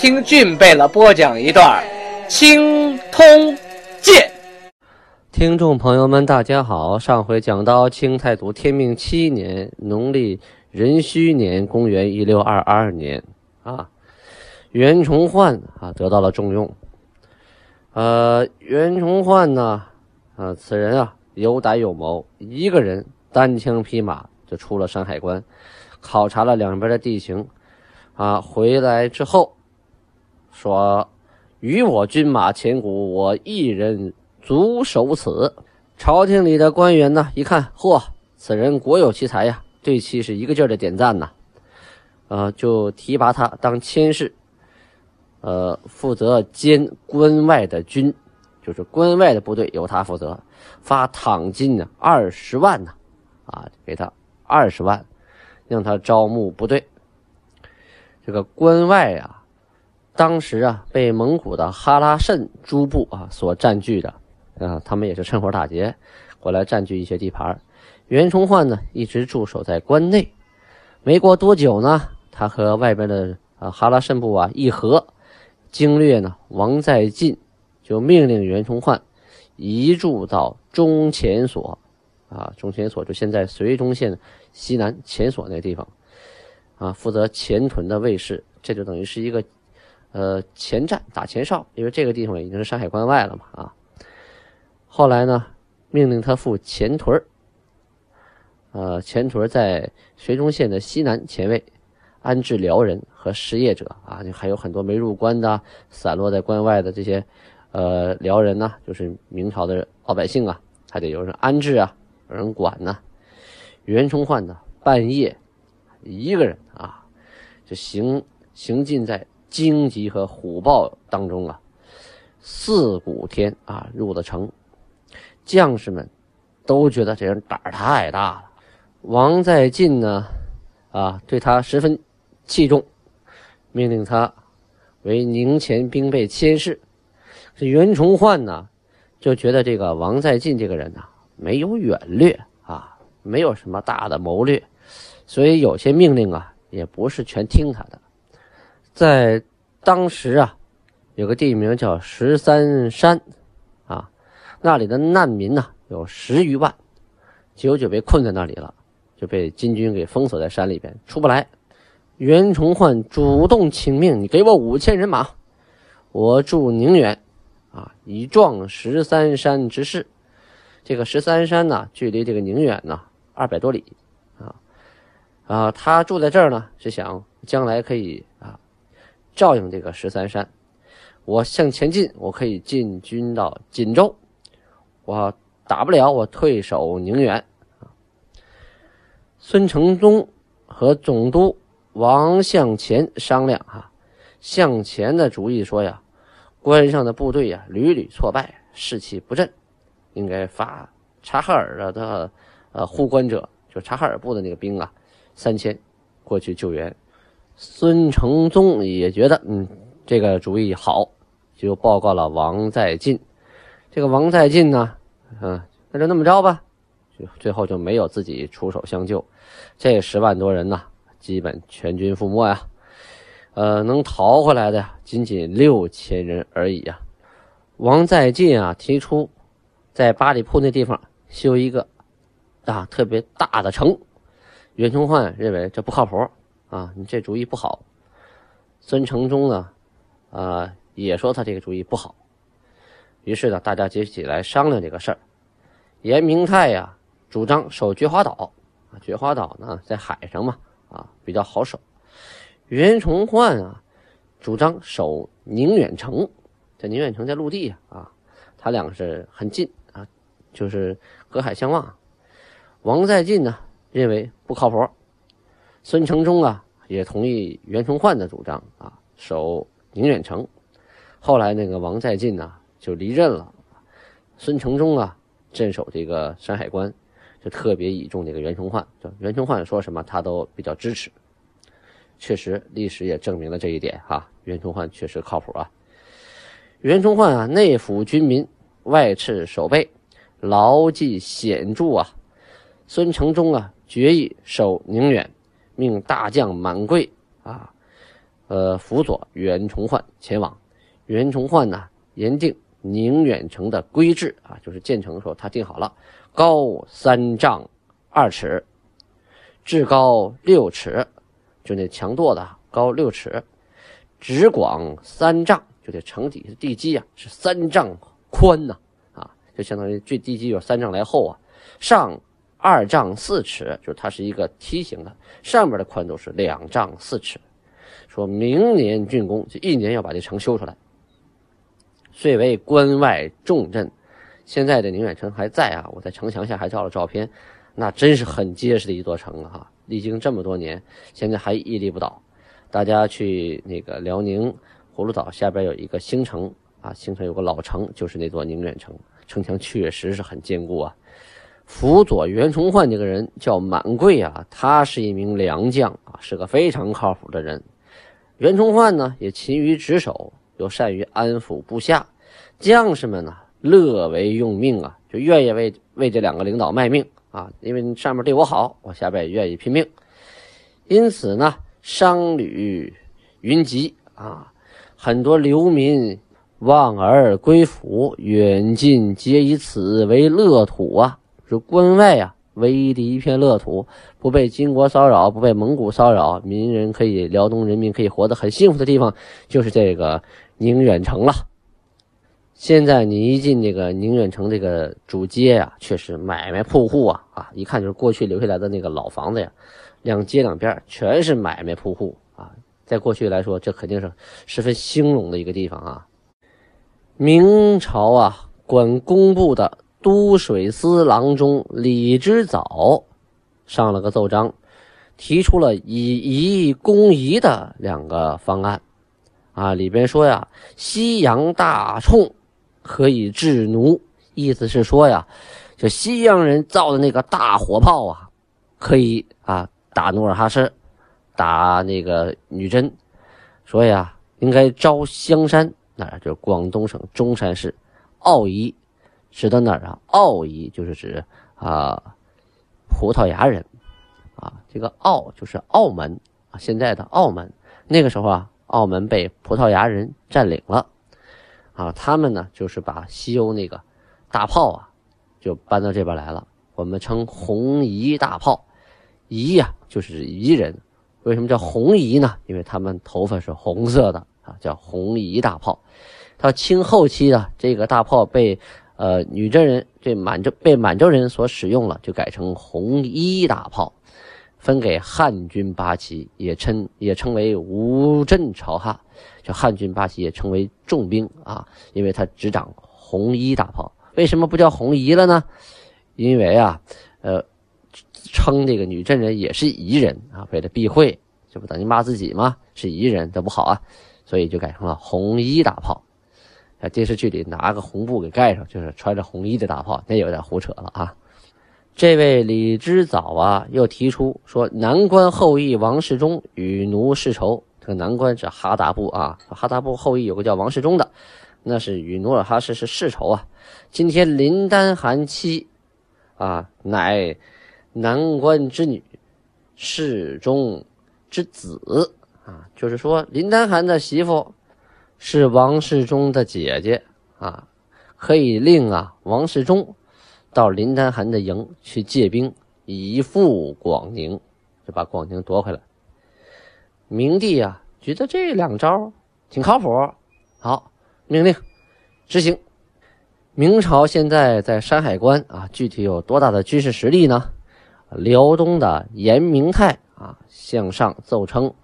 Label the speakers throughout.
Speaker 1: 听俊贝勒播讲一段《青通剑》。
Speaker 2: 听众朋友们，大家好。上回讲到清太祖天命七年，农历壬戌年，公元一六二二年，啊，袁崇焕啊得到了重用。呃，袁崇焕呢，啊，此人啊有胆有谋，一个人单枪匹马就出了山海关，考察了两边的地形，啊，回来之后。说：“与我军马千古，我一人足守此。”朝廷里的官员呢，一看，嚯，此人国有奇才呀，对其是一个劲儿的点赞呐。呃，就提拔他当佥事，呃，负责监关外的军，就是关外的部队由他负责，发躺金呢二十万呢，啊，给他二十万，让他招募部队。这个关外啊。当时啊，被蒙古的哈拉慎诸部啊所占据的，啊，他们也是趁火打劫，过来占据一些地盘。袁崇焕呢，一直驻守在关内。没过多久呢，他和外边的啊哈拉慎部啊议和，经略呢王在晋就命令袁崇焕移驻到中前所，啊，中前所就现在绥中县西南前所那地方，啊，负责前屯的卫士，这就等于是一个。呃，前站打前哨，因为这个地方已经是山海关外了嘛啊。后来呢，命令他赴前屯呃，前屯在绥中县的西南前卫，安置辽人和失业者啊，就还有很多没入关的、散落在关外的这些呃辽人呢，就是明朝的老百姓啊，还得有人安置啊，有人管呢。袁崇焕呢，半夜一个人啊，就行行进在。荆棘和虎豹当中啊，四鼓天啊入了城，将士们都觉得这人胆儿太大了。王在晋呢，啊对他十分器重，命令他为宁前兵备佥事。这袁崇焕呢，就觉得这个王在晋这个人呢没有远略啊，没有什么大的谋略，所以有些命令啊也不是全听他的。在当时啊，有个地名叫十三山，啊，那里的难民呢有十余万，久久被困在那里了，就被金军给封锁在山里边，出不来。袁崇焕主动请命：“你给我五千人马，我驻宁远，啊，以壮十三山之势。”这个十三山呢，距离这个宁远呢二百多里，啊，啊，他住在这儿呢，是想将来可以。照应这个十三山，我向前进，我可以进军到锦州，我打不了，我退守宁远。孙承宗和总督王向前商量哈，向前的主意说呀，关上的部队呀屡屡挫败，士气不振，应该发察哈尔的呃护关者，就察哈尔部的那个兵啊，三千过去救援。孙承宗也觉得，嗯，这个主意好，就报告了王在晋。这个王在晋呢，嗯，那就那么着吧，就最后就没有自己出手相救。这十万多人呢，基本全军覆没呀。呃，能逃回来的仅仅六千人而已呀。王在晋啊，提出在八里铺那地方修一个啊特别大的城。袁崇焕认为这不靠谱。啊，你这主意不好。孙承宗呢，啊，也说他这个主意不好。于是呢，大家就起来商量这个事儿。严明泰呀，主张守菊花岛。啊，觉华岛呢在海上嘛，啊，比较好守。袁崇焕啊，主张守宁远城。这宁远城在陆地呀，啊，他两个是很近啊，就是隔海相望。王在晋呢，认为不靠谱。孙承宗啊，也同意袁崇焕的主张啊，守宁远城。后来那个王在晋呢就离任了，孙承宗啊镇守这个山海关，就特别倚重这个袁崇焕。袁崇焕说什么他都比较支持。确实，历史也证明了这一点哈。袁崇焕确实靠谱啊。袁崇焕啊，内抚军民，外斥守备，牢记显著啊。孙承宗啊，决意守宁远，命大将满贵啊，呃，辅佐袁崇焕前往。袁崇焕呢，严定宁远城的规制啊，就是建成的时候他定好了，高三丈二尺，至高六尺，就那墙垛的高六尺，直广三丈。就这城底下地基啊，是三丈宽呐，啊，就相当于这地基有三丈来厚啊。上二丈四尺，就是它是一个梯形的，上面的宽度是两丈四尺。说明年竣工，就一年要把这城修出来。遂为关外重镇。现在的宁远城还在啊，我在城墙下还照了照片，那真是很结实的一座城啊。历经这么多年，现在还屹立不倒。大家去那个辽宁。葫芦岛下边有一个新城啊，新城有个老城，就是那座宁远城，城墙确实是很坚固啊。辅佐袁崇焕这个人叫满贵啊，他是一名良将啊，是个非常靠谱的人。袁崇焕呢也勤于职守，又善于安抚部下，将士们呢乐为用命啊，就愿意为为这两个领导卖命啊，因为上面对我好，我下边也愿意拼命。因此呢，商旅云集啊。很多流民望而归府，远近皆以此为乐土啊！说关外啊，唯一的一片乐土，不被金国骚扰，不被蒙古骚扰，民人可以，辽东人民可以活得很幸福的地方，就是这个宁远城了。现在你一进这个宁远城这个主街啊，确实买卖铺户啊啊，一看就是过去留下来的那个老房子呀，两街两边全是买卖铺户啊。在过去来说，这肯定是十分兴隆的一个地方啊。明朝啊，管工部的都水司郎中李之藻上了个奏章，提出了以夷攻夷的两个方案啊。里边说呀，西洋大铳可以制奴，意思是说呀，就西洋人造的那个大火炮啊，可以啊打努尔哈赤。打那个女真，所以啊，应该招香山，那就是广东省中山市澳夷，指的哪儿啊？澳夷就是指啊葡萄牙人，啊，这个澳就是澳门啊，现在的澳门。那个时候啊，澳门被葡萄牙人占领了，啊，他们呢就是把西欧那个大炮啊，就搬到这边来了。我们称红夷大炮，夷呀就是夷人。为什么叫红夷呢？因为他们头发是红色的啊，叫红夷大炮。到清后期呢，这个大炮被呃女真人这满洲被满洲人所使用了，就改成红衣大炮，分给汉军八旗，也称也称为五镇朝哈。就汉军八旗也称为重兵啊，因为他执掌红衣大炮。为什么不叫红衣了呢？因为啊，呃。称这个女真人也是夷人啊，为了避讳，这不等于骂自己吗？是夷人，这不好啊，所以就改成了红衣大炮。在电视剧里拿个红布给盖上，就是穿着红衣的大炮，那有点胡扯了啊。这位李之藻啊，又提出说，南关后裔王世忠与奴世仇。这个南关是哈达部啊，哈达部后裔有个叫王世忠的，那是与努尔哈赤是世仇啊。今天林丹汗妻啊，乃。南关之女，世忠之子啊，就是说林丹汗的媳妇是王世忠的姐姐啊，可以令啊王世忠到林丹汗的营去借兵，以复广宁，就把广宁夺回来。明帝啊，觉得这两招挺靠谱，好，命令执行。明朝现在在山海关啊，具体有多大的军事实力呢？辽东的严明泰啊，向上奏称，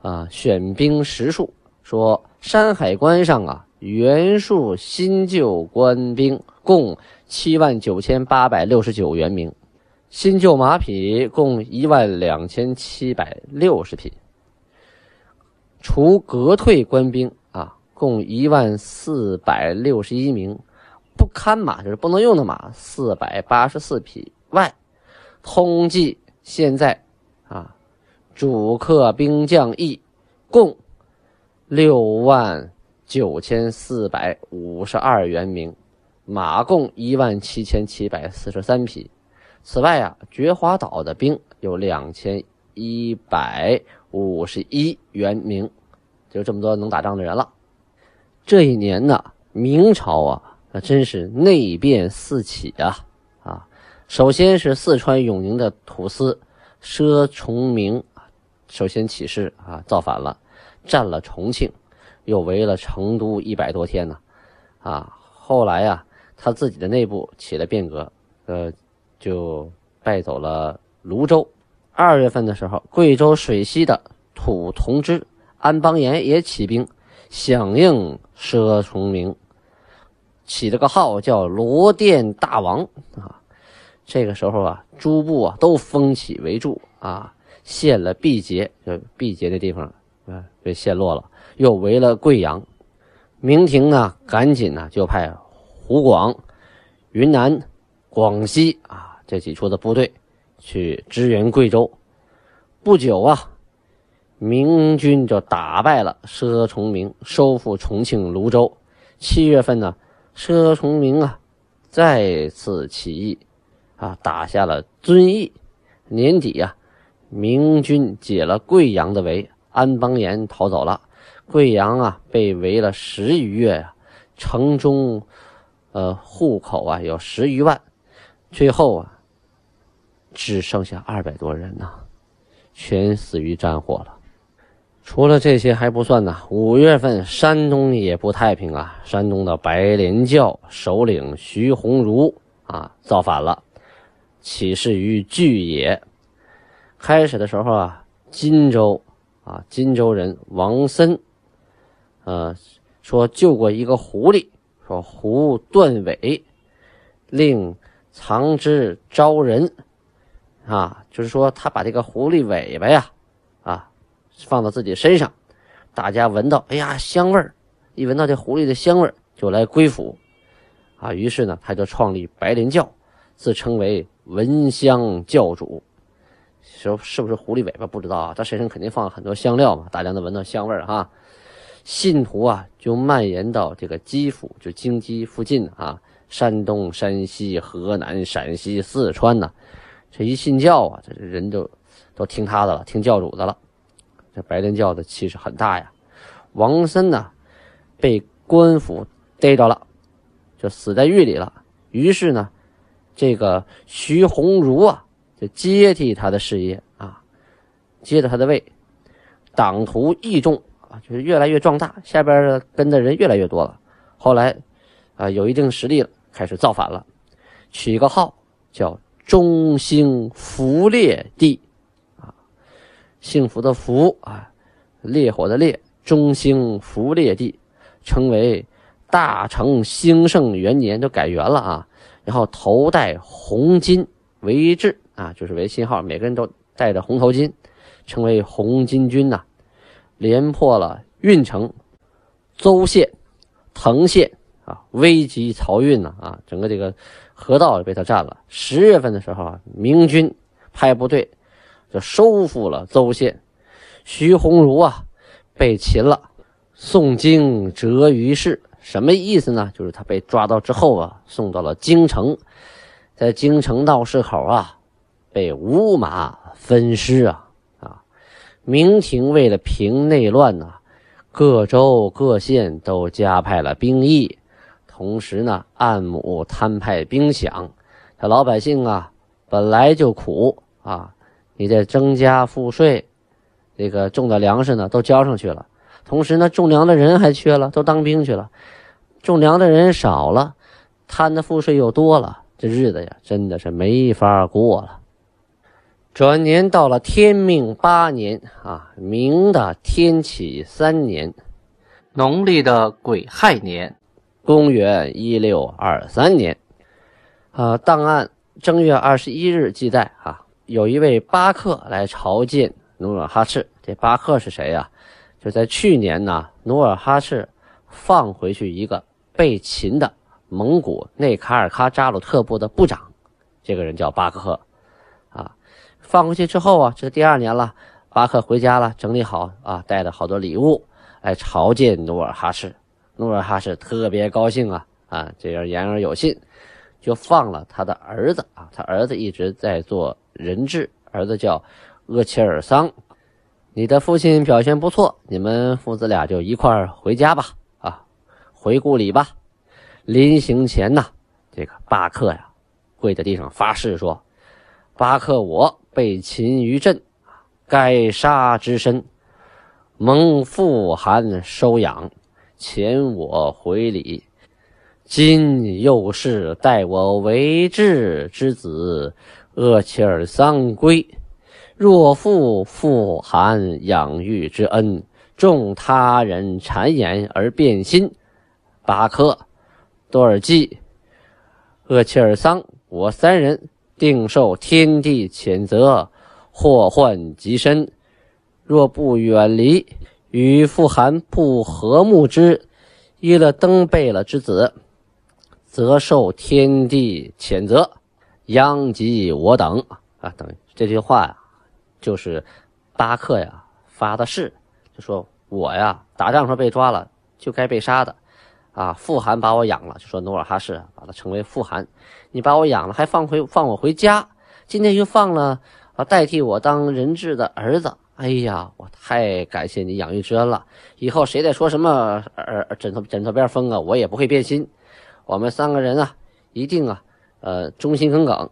Speaker 2: 啊，选兵实数，说山海关上啊，原数新旧官兵共七万九千八百六十九员名，新旧马匹共一万两千七百六十匹。除革退官兵啊，共一万四百六十一名，不堪马就是不能用的马四百八十四匹外，通计现在啊，主客兵将役共六万九千四百五十二员名，马共一万七千七百四十三匹。此外啊，觉华岛的兵有两千一百五十一员名，就这么多能打仗的人了。这一年呢，明朝啊，那真是内变四起啊啊！首先是四川永宁的土司佘崇明，首先起事啊，造反了，占了重庆，又围了成都一百多天呢，啊，后来呀，他自己的内部起了变革，呃。就败走了泸州。二月份的时候，贵州水西的土同知安邦彦也起兵响应佘崇明，起了个号叫罗甸大王啊。这个时候啊，诸部啊都蜂起为助啊，陷了毕节，就毕节的地方被陷落了，又围了贵阳。明廷呢，赶紧呢就派湖广、云南、广西啊。这几处的部队去支援贵州，不久啊，明军就打败了佘崇明，收复重庆、泸州。七月份呢，佘崇明啊再次起义，啊打下了遵义。年底啊，明军解了贵阳的围，安邦彦逃走了。贵阳啊被围了十余月呀，城中呃户口啊有十余万，最后啊。只剩下二百多人呐，全死于战火了。除了这些还不算呢。五月份，山东也不太平啊。山东的白莲教首领徐鸿儒啊造反了，起事于巨野。开始的时候啊，荆州啊，荆州人王森，呃，说救过一个狐狸，说狐断尾，令藏之招人。啊，就是说他把这个狐狸尾巴呀，啊，放到自己身上，大家闻到，哎呀，香味儿，一闻到这狐狸的香味儿，就来归附，啊，于是呢，他就创立白莲教，自称为闻香教主。说是不是狐狸尾巴不知道啊，他身上肯定放了很多香料嘛，大家都闻到香味儿哈。信徒啊，就蔓延到这个基辅，就京畿附近啊，山东、山西、河南、陕西、四川呐。这一信教啊，这人就都听他的了，听教主的了。这白莲教的气势很大呀。王森呢，被官府逮着了，就死在狱里了。于是呢，这个徐鸿儒啊，就接替他的事业啊，接着他的位，党徒益众啊，就是越来越壮大，下边跟的人越来越多了。后来啊，有一定实力了，开始造反了，取一个号叫。中兴福烈帝，啊，幸福的福啊，烈火的烈，中兴福烈帝，称为大成兴盛元年，就改元了啊。然后头戴红巾为制啊，就是为信号，每个人都戴着红头巾，称为红巾军呐。连破了运城、邹县、滕县啊，危及漕运呢啊，整个这个。河道也被他占了。十月份的时候啊，明军派部队就收复了邹县，徐鸿儒啊被擒了，宋京折于市。什么意思呢？就是他被抓到之后啊，送到了京城，在京城道市口啊被五马分尸啊啊！明廷为了平内乱呢，各州各县都加派了兵役。同时呢，按亩摊派兵饷，这老百姓啊本来就苦啊，你再增加赋税，这个种的粮食呢都交上去了。同时呢，种粮的人还缺了，都当兵去了。种粮的人少了，摊的赋税又多了，这日子呀真的是没法过了。转年到了天命八年啊，明的天启三年，
Speaker 1: 农历的癸亥年。
Speaker 2: 公元一六二三年，啊，档案正月二十一日记载啊，有一位巴克来朝见努尔哈赤。这巴克是谁呀？就在去年呢，努尔哈赤放回去一个被擒的蒙古内卡尔喀扎鲁特部的部长，这个人叫巴克，啊，放回去之后啊，这是第二年了，巴克回家了，整理好啊，带着好多礼物来朝见努尔哈赤，努尔哈赤特别高兴啊，啊，这样言而有信，就放了他的儿子啊，他儿子一直在做人质，儿子叫鄂齐尔桑。你的父亲表现不错，你们父子俩就一块儿回家吧，啊，回故里吧。临行前呐，这个巴克呀，跪在地上发誓说：“巴克我被擒于阵，该杀之身，蒙父汗收养，遣我回礼。今又是待我为质之子厄齐尔桑归。”若负父汗养育之恩，重他人谗言而变心，巴克、多尔济、厄齐尔桑，我三人定受天地谴责，祸患极深。若不远离，与富汗不和睦之伊勒登贝勒之子，则受天地谴责，殃及我等。啊，等于这句话呀。就是巴克呀发的誓，就说我呀打仗时候被抓了，就该被杀的，啊，富汗把我养了，就说努尔哈赤把他称为富汗，你把我养了，还放回放我回家，今天又放了啊代替我当人质的儿子，哎呀，我太感谢你养育之恩了，以后谁再说什么呃枕头枕头边风啊，我也不会变心，我们三个人啊一定啊呃忠心耿耿，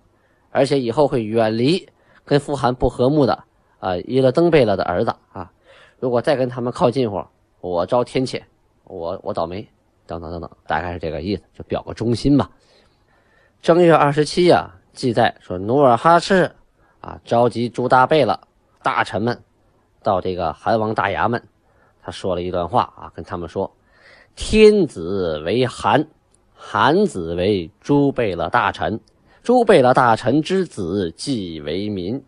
Speaker 2: 而且以后会远离。跟富汗不和睦的啊，伊勒登贝勒的儿子啊，如果再跟他们靠近乎，我招天谴，我我倒霉，等等等等，大概是这个意思，就表个忠心吧。正月二十七呀，记载说努尔哈赤啊召集诸大贝勒大臣们到这个韩王大衙门，他说了一段话啊，跟他们说：天子为韩，韩子为诸贝勒大臣。诸贝勒大臣之子即为民，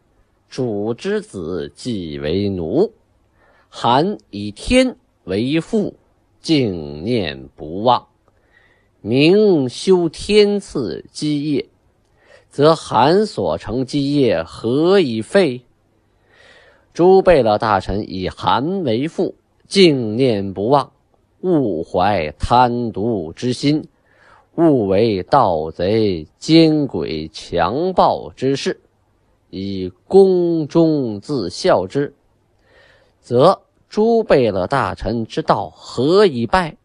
Speaker 2: 主之子即为奴。韩以天为父，敬念不忘。明修天赐基业，则韩所成基业何以废？诸贝勒大臣以韩为父，敬念不忘，勿怀贪渎之心。勿为盗贼、奸鬼、强暴之事，以宫中自效之，则诸贝勒大臣之道何以败？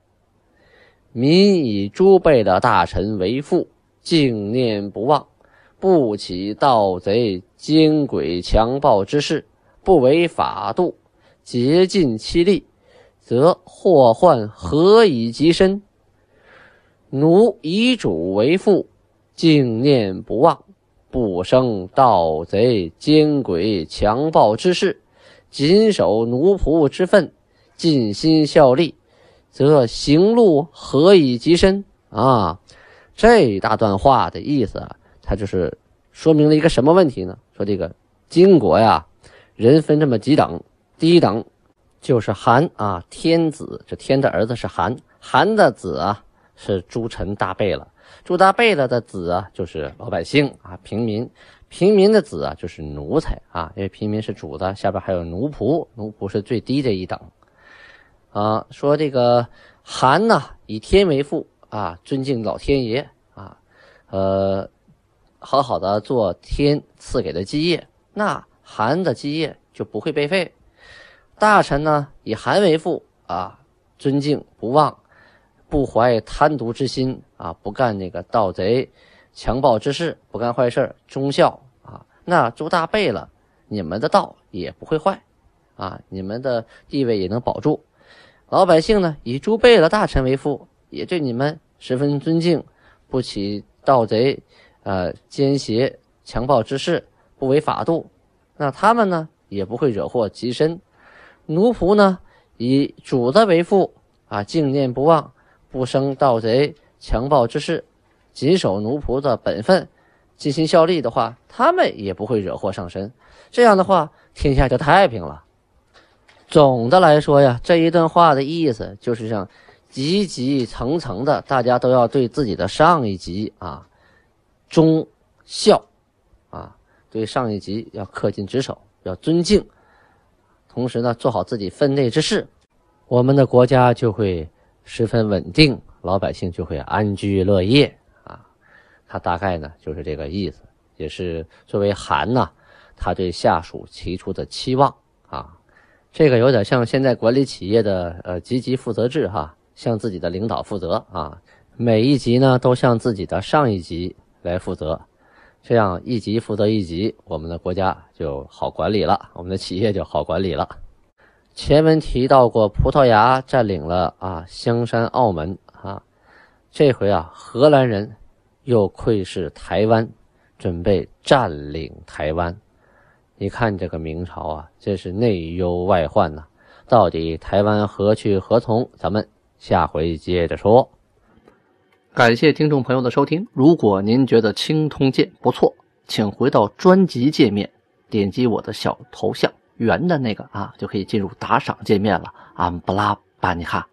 Speaker 2: 民以诸辈的大臣为父，敬念不忘，不起盗贼、奸鬼、强暴之事，不为法度，竭尽其力，则祸患何以及身？奴以主为父，敬念不忘，不生盗贼、奸鬼、强暴之事，谨守奴仆之分，尽心效力，则行路何以及身啊？这一大段话的意思啊，它就是说明了一个什么问题呢？说这个金国呀，人分这么几等，第一等就是韩啊，天子，这天的儿子是韩，韩的子啊。是诸臣大贝勒，诸大贝勒的子啊，就是老百姓啊，平民，平民的子啊，就是奴才啊，因为平民是主的，下边还有奴仆，奴仆是最低的一等啊。说这个韩呢，以天为父啊，尊敬老天爷啊，呃，好好的做天赐给的基业，那韩的基业就不会被废。大臣呢，以韩为父啊，尊敬不忘。不怀贪渎之心啊，不干那个盗贼、强暴之事，不干坏事忠孝啊。那诸大贝了，你们的道也不会坏啊，你们的地位也能保住。老百姓呢，以诸贝勒大臣为父，也对你们十分尊敬，不起盗贼、呃奸邪、强暴之事，不违法度。那他们呢，也不会惹祸及身。奴仆呢，以主子为父啊，敬念不忘。不生盗贼、强暴之事，谨守奴仆的本分，尽心效力的话，他们也不会惹祸上身。这样的话，天下就太平了。总的来说呀，这一段话的意思就是像级级层层的，大家都要对自己的上一级啊忠孝啊，对上一级要恪尽职守，要尊敬，同时呢，做好自己分内之事，我们的国家就会十分稳定，老百姓就会安居乐业啊。他大概呢就是这个意思，也是作为韩呐，他对下属提出的期望。这个有点像现在管理企业的呃积极负责制哈，向自己的领导负责啊，每一级呢都向自己的上一级来负责，这样一级负责一级，我们的国家就好管理了，我们的企业就好管理了。前文提到过，葡萄牙占领了啊香山、澳门啊，这回啊荷兰人又窥视台湾，准备占领台湾。你看这个明朝啊，真是内忧外患呐！到底台湾何去何从？咱们下回接着说。感谢听众朋友的收听。如果您觉得青铜剑不错，请回到专辑界面，点击我的小头像圆的那个啊，就可以进入打赏界面了。安布拉巴尼哈。